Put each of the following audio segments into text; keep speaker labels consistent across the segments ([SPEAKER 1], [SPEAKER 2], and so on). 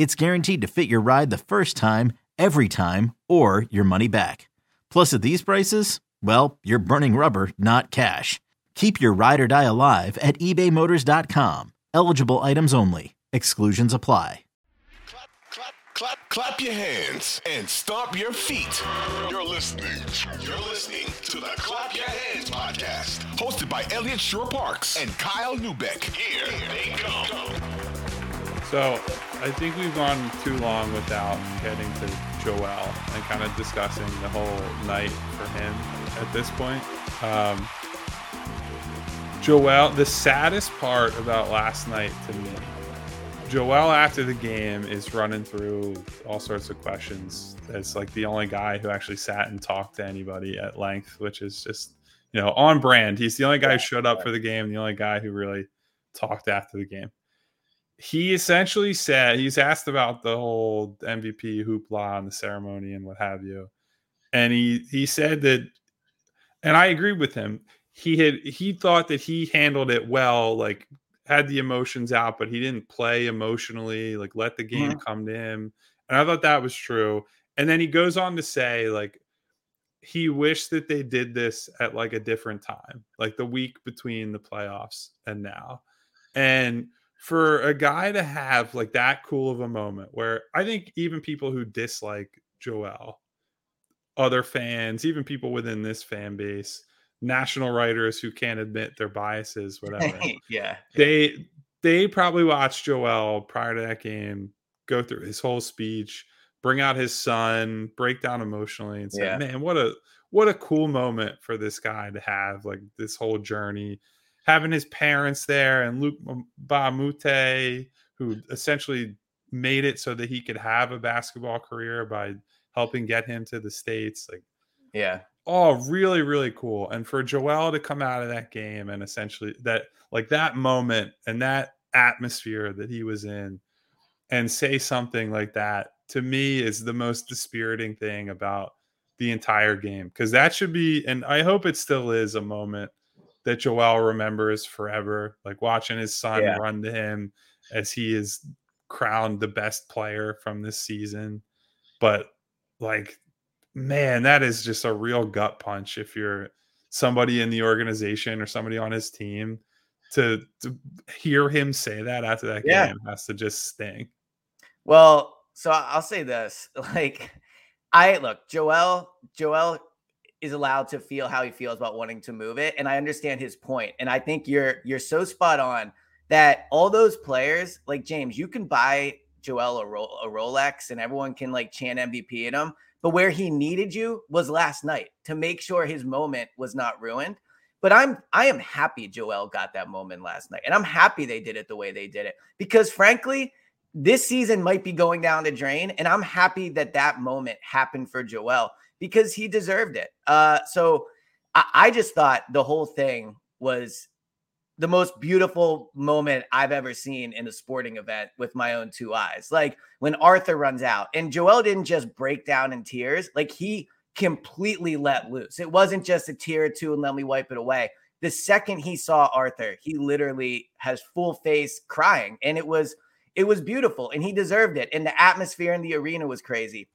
[SPEAKER 1] it's guaranteed to fit your ride the first time, every time, or your money back. Plus, at these prices, well, you're burning rubber, not cash. Keep your ride or die alive at ebaymotors.com. Eligible items only. Exclusions apply.
[SPEAKER 2] Clap, clap, clap, clap your hands and stomp your feet. You're listening. You're listening to the Clap Your Hands podcast, hosted by Eliot Shorr-Parks and Kyle Neubeck. Here they go.
[SPEAKER 3] So I think we've gone too long without getting to Joel and kind of discussing the whole night for him at this point. Um, Joel, the saddest part about last night to me, Joel after the game is running through all sorts of questions. It's like the only guy who actually sat and talked to anybody at length, which is just, you know, on brand. He's the only guy who showed up for the game, the only guy who really talked after the game he essentially said he's asked about the whole MVP hoopla and the ceremony and what have you, and he he said that, and I agree with him. He had he thought that he handled it well, like had the emotions out, but he didn't play emotionally, like let the game
[SPEAKER 4] Mhm.
[SPEAKER 3] come to him. And I thought that was true. And then he goes on to say, like, he wished that they did this at like a different time, like the week between the playoffs and now. And for a guy to have like that cool of a moment where I think even people who dislike Joel, other fans, even people within this fan base, national writers who can't admit their biases, whatever,
[SPEAKER 4] yeah.
[SPEAKER 3] they they probably watched Joel prior to that game go through his whole speech, bring out his son, break down emotionally, and say,
[SPEAKER 4] Yeah.
[SPEAKER 3] "Man, what a what a cool moment for this guy to have like this whole journey." Having his parents there and Luke Bamute, who essentially made it so that he could have a basketball career by helping get him to the states, like
[SPEAKER 4] Yeah.
[SPEAKER 3] Oh, really, really cool. And for Joel to come out of that game and essentially that, like that moment and that atmosphere that he was in and say something like that to me is the most dispiriting thing about the entire game. Because that should be, and I hope it still is a moment that Joel remembers forever. Like watching his son
[SPEAKER 4] Yeah.
[SPEAKER 3] run to him as he is crowned the best player from this season. But like man, that is just a real gut punch if you're somebody in the organization or somebody on his team to to hear him say that after that
[SPEAKER 4] Yeah.
[SPEAKER 3] game has to just sting.
[SPEAKER 4] Well, so I'll say this: like, I look, Joel, Joel is allowed to feel how he feels about wanting to move it, and I understand his point. And I think you're you're so spot on that all those players, like James, you can buy Joel a, Ro- a Rolex, and everyone can like chant MVP at him. But where he needed you was last night to make sure his moment was not ruined. But I'm I am happy Joel got that moment last night, and I'm happy they did it the way they did it because frankly this season might be going down the drain. And I'm happy that that moment happened for Joel because he deserved it. Uh, so I, I just thought the whole thing was the most beautiful moment I've ever seen in a sporting event with my own two eyes. Like when Arthur runs out and Joel didn't just break down in tears, like he completely let loose. It wasn't just a tear or two and let me wipe it away. The second he saw Arthur, he literally has full face crying. And it was it was beautiful and he deserved it. And the atmosphere in the arena was crazy.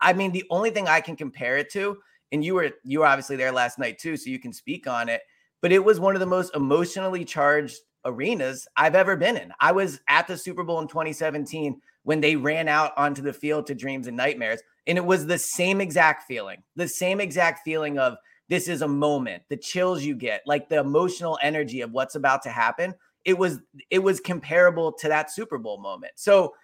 [SPEAKER 4] I mean, the only thing I can compare it to, and you were you were obviously there last night too, so you can speak on it. But it was one of the most emotionally charged arenas I've ever been in. I was at the Super Bowl in 2017 when they ran out onto the field to dreams and nightmares. And it was the same exact feeling, the same exact feeling of this is a moment, the chills you get, like the emotional energy of what's about to happen. It was it was comparable to that Super Bowl moment. So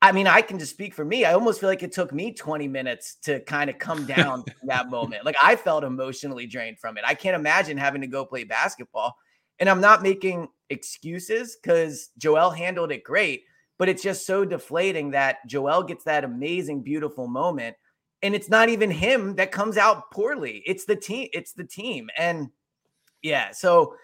[SPEAKER 4] I mean, I can just speak for me. I almost feel like it took me 20 minutes to kind of come down that moment. Like I felt emotionally drained from it. I can't imagine having to go play basketball. And I'm not making excuses because Joel handled it great, but it's just so deflating that Joel gets that amazing, beautiful moment. And it's not even him that comes out poorly. It's the team. It's the team. And yeah, so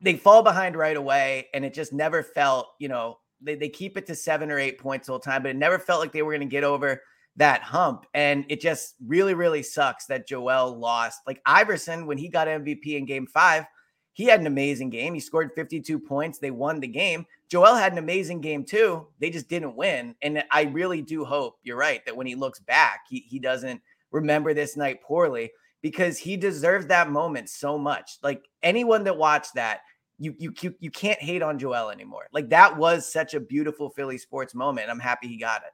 [SPEAKER 4] they fall behind right away. And it just never felt, you know, they, they keep it to seven or eight points all the time, but it never felt like they were going to get over that hump. And it just really, really sucks that Joel lost. Like Iverson, when he got MVP in game five, he had an amazing game. He scored 52 points. They won the game. Joel had an amazing game too. They just didn't win. And I really do hope you're right that when he looks back, he, he doesn't remember this night poorly because he deserves that moment so much. Like anyone that watched that you you you can't hate on Joel anymore. Like that was such a beautiful Philly sports moment. I'm happy he got it.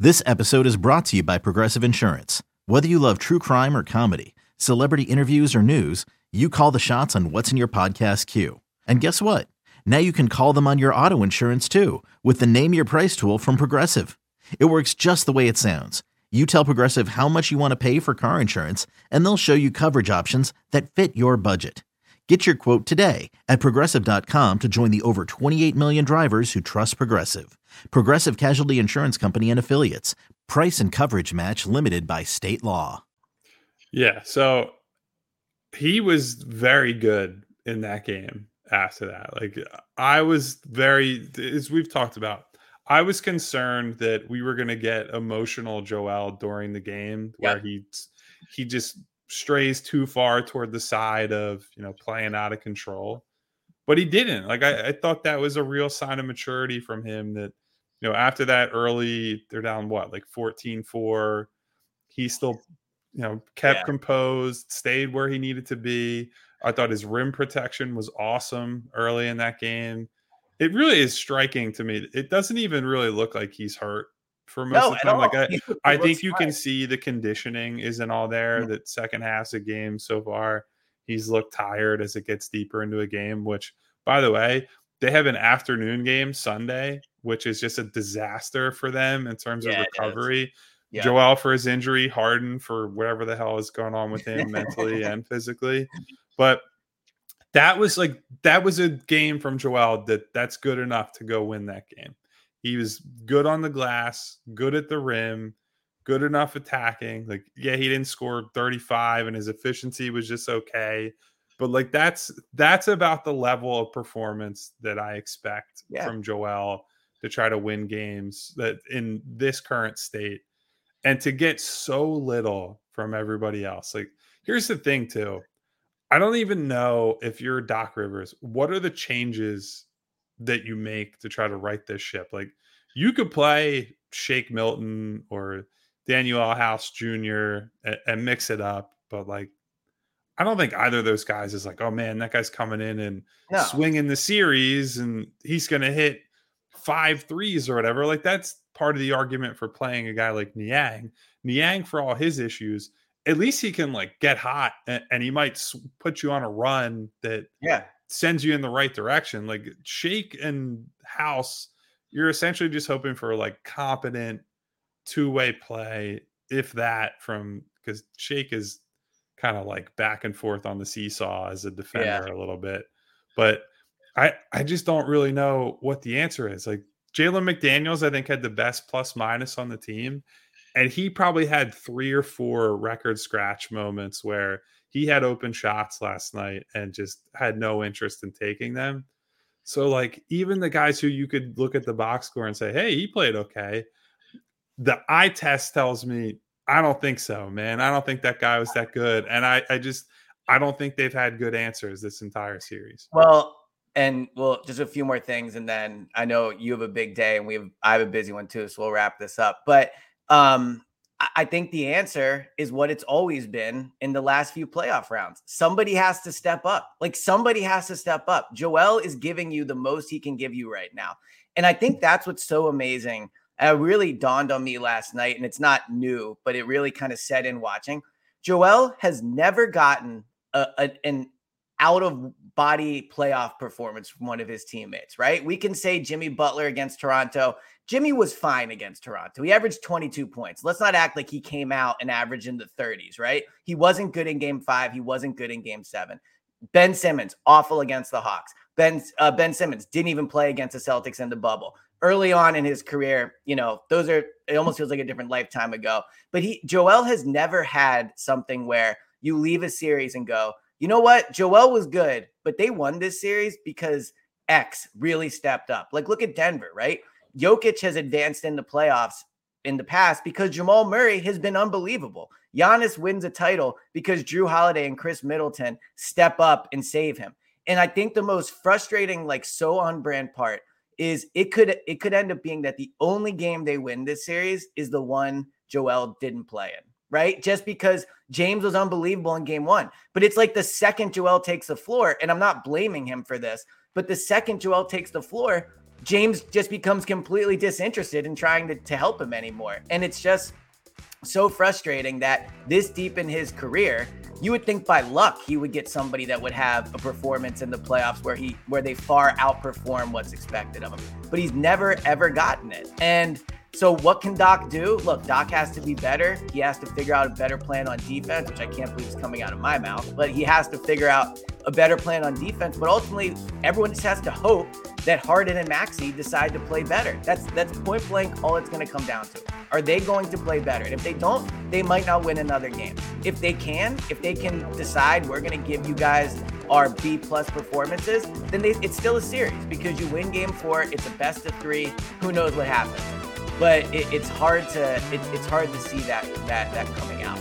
[SPEAKER 1] This episode is brought to you by Progressive Insurance. Whether you love true crime or comedy, celebrity interviews or news, you call the shots on what's in your podcast queue. And guess what? Now you can call them on your auto insurance too with the Name Your Price tool from Progressive. It works just the way it sounds. You tell Progressive how much you want to pay for car insurance, and they'll show you coverage options that fit your budget. Get your quote today at progressive.com to join the over 28 million drivers who trust Progressive. Progressive Casualty Insurance Company and Affiliates. Price and coverage match limited by state law.
[SPEAKER 3] Yeah. So he was very good in that game after that. Like, I was very, as we've talked about, I was concerned that we were going to get emotional Joel during the game where yeah. he he just strays too far toward the side of you know playing out of control but he didn't like I, I, thought that was a real sign of maturity from him that you know after that early they're down what like 14 4 he still you know kept yeah. composed stayed where he needed to be i thought his rim protection was awesome early in that game it really is striking to me it doesn't even really look like he's hurt for most no, of the time. Like I, I think you can see the conditioning isn't all there. Mm-hmm. That second half of game so far, he's looked tired as it gets deeper into a game. Which, by the way, they have an afternoon game Sunday, which is just a disaster for them in terms yeah, of recovery. Yeah. Joel for his injury, Harden for whatever the hell is going on with him mentally and physically. But that was like that was a game from Joel that that's good enough to go win that game. He was good on the glass, good at the rim, good enough attacking. Like, yeah, he didn't score 35 and his efficiency was just okay. But like that's that's about the level of performance that I expect yeah. from Joel to try to win games that in this current state and to get so little from everybody else. Like, here's the thing, too. I don't even know if you're Doc Rivers, what are the changes that you make to try to right this ship. Like you could play Shake Milton or Danuel House Jr. And, and, mix it up, but like I don't think either of those guys is like, oh man, that guy's coming in and no. swinging the series and he's gonna hit five threes or whatever. Like that's part of the argument for playing a guy like Niang. Niang, for all his issues, at least he can like get hot and, and he might put you on a run that
[SPEAKER 4] yeah
[SPEAKER 3] sends you in the right direction. Like Shake and House, you're essentially just hoping for like competent two way play, if that, from because Shake is kind of like back and forth on the seesaw as a defender yeah. a little bit. But I I just don't really know what the answer is. Like Jalen McDaniels, I think had the best plus minus on the team. And he probably had three or four record scratch moments where he had open shots last night and just had no interest in taking them. So, like, even the guys who you could look at the box score and say, hey, he played okay. The eye test tells me, I don't think so, man. I don't think that guy was that good. And I, I just, I don't think they've had good answers this entire series.
[SPEAKER 4] Well, and well, just a few more things, and then I know you have a big day, and we have I have a busy one too, so we'll wrap this up. But um, I think the answer is what it's always been in the last few playoff rounds. Somebody has to step up. Like somebody has to step up. Joel is giving you the most he can give you right now. And I think that's what's so amazing it really dawned on me last night, and it's not new, but it really kind of set in watching. Joel has never gotten a, a, an out of body playoff performance from one of his teammates, right? We can say Jimmy Butler against Toronto. Jimmy was fine against Toronto. He averaged 22 points. Let's not act like he came out and averaged in the 30s, right? He wasn't good in game five. He wasn't good in game seven. Ben Simmons, awful against the Hawks. Ben uh, Ben Simmons didn't even play against the Celtics in the bubble. Early on in his career, you know, those are it almost feels like a different lifetime ago. But he Joel has never had something where you leave a series and go, you know what? Joel was good, but they won this series because X really stepped up. Like look at Denver, right? Jokic has advanced in the playoffs in the past because Jamal Murray has been unbelievable. Giannis wins a title because Jrue Holiday and Khris Middleton step up and save him. And I think the most frustrating, like so on brand part is it could it could end up being that the only game they win this series is the one Joel didn't play in, right? Just because James was unbelievable in game one. But it's like the second Joel takes the floor, and I'm not blaming him for this, but the second Joel takes the floor, James just becomes completely disinterested in trying to, to help him anymore. And it's just so frustrating that this deep in his career, you would think by luck he would get somebody that would have a performance in the playoffs where he where they far outperform what's expected of him. But he's never ever gotten it. And so what can Doc do? Look, Doc has to be better. He has to figure out a better plan on defense, which I can't believe is coming out of my mouth, but he has to figure out a better plan on defense. But ultimately, everyone just has to hope that Harden and Maxey decide to play better. That's that's point blank all it's going to come down to. Are they going to play better? And if they don't, they might not win another game. If they can, if they can decide we're going to give you guys our B plus performances, then they, it's still a series because you win game four. It's a best of three. Who knows what happens? But it, it's hard to it, it's hard to see that that that coming out.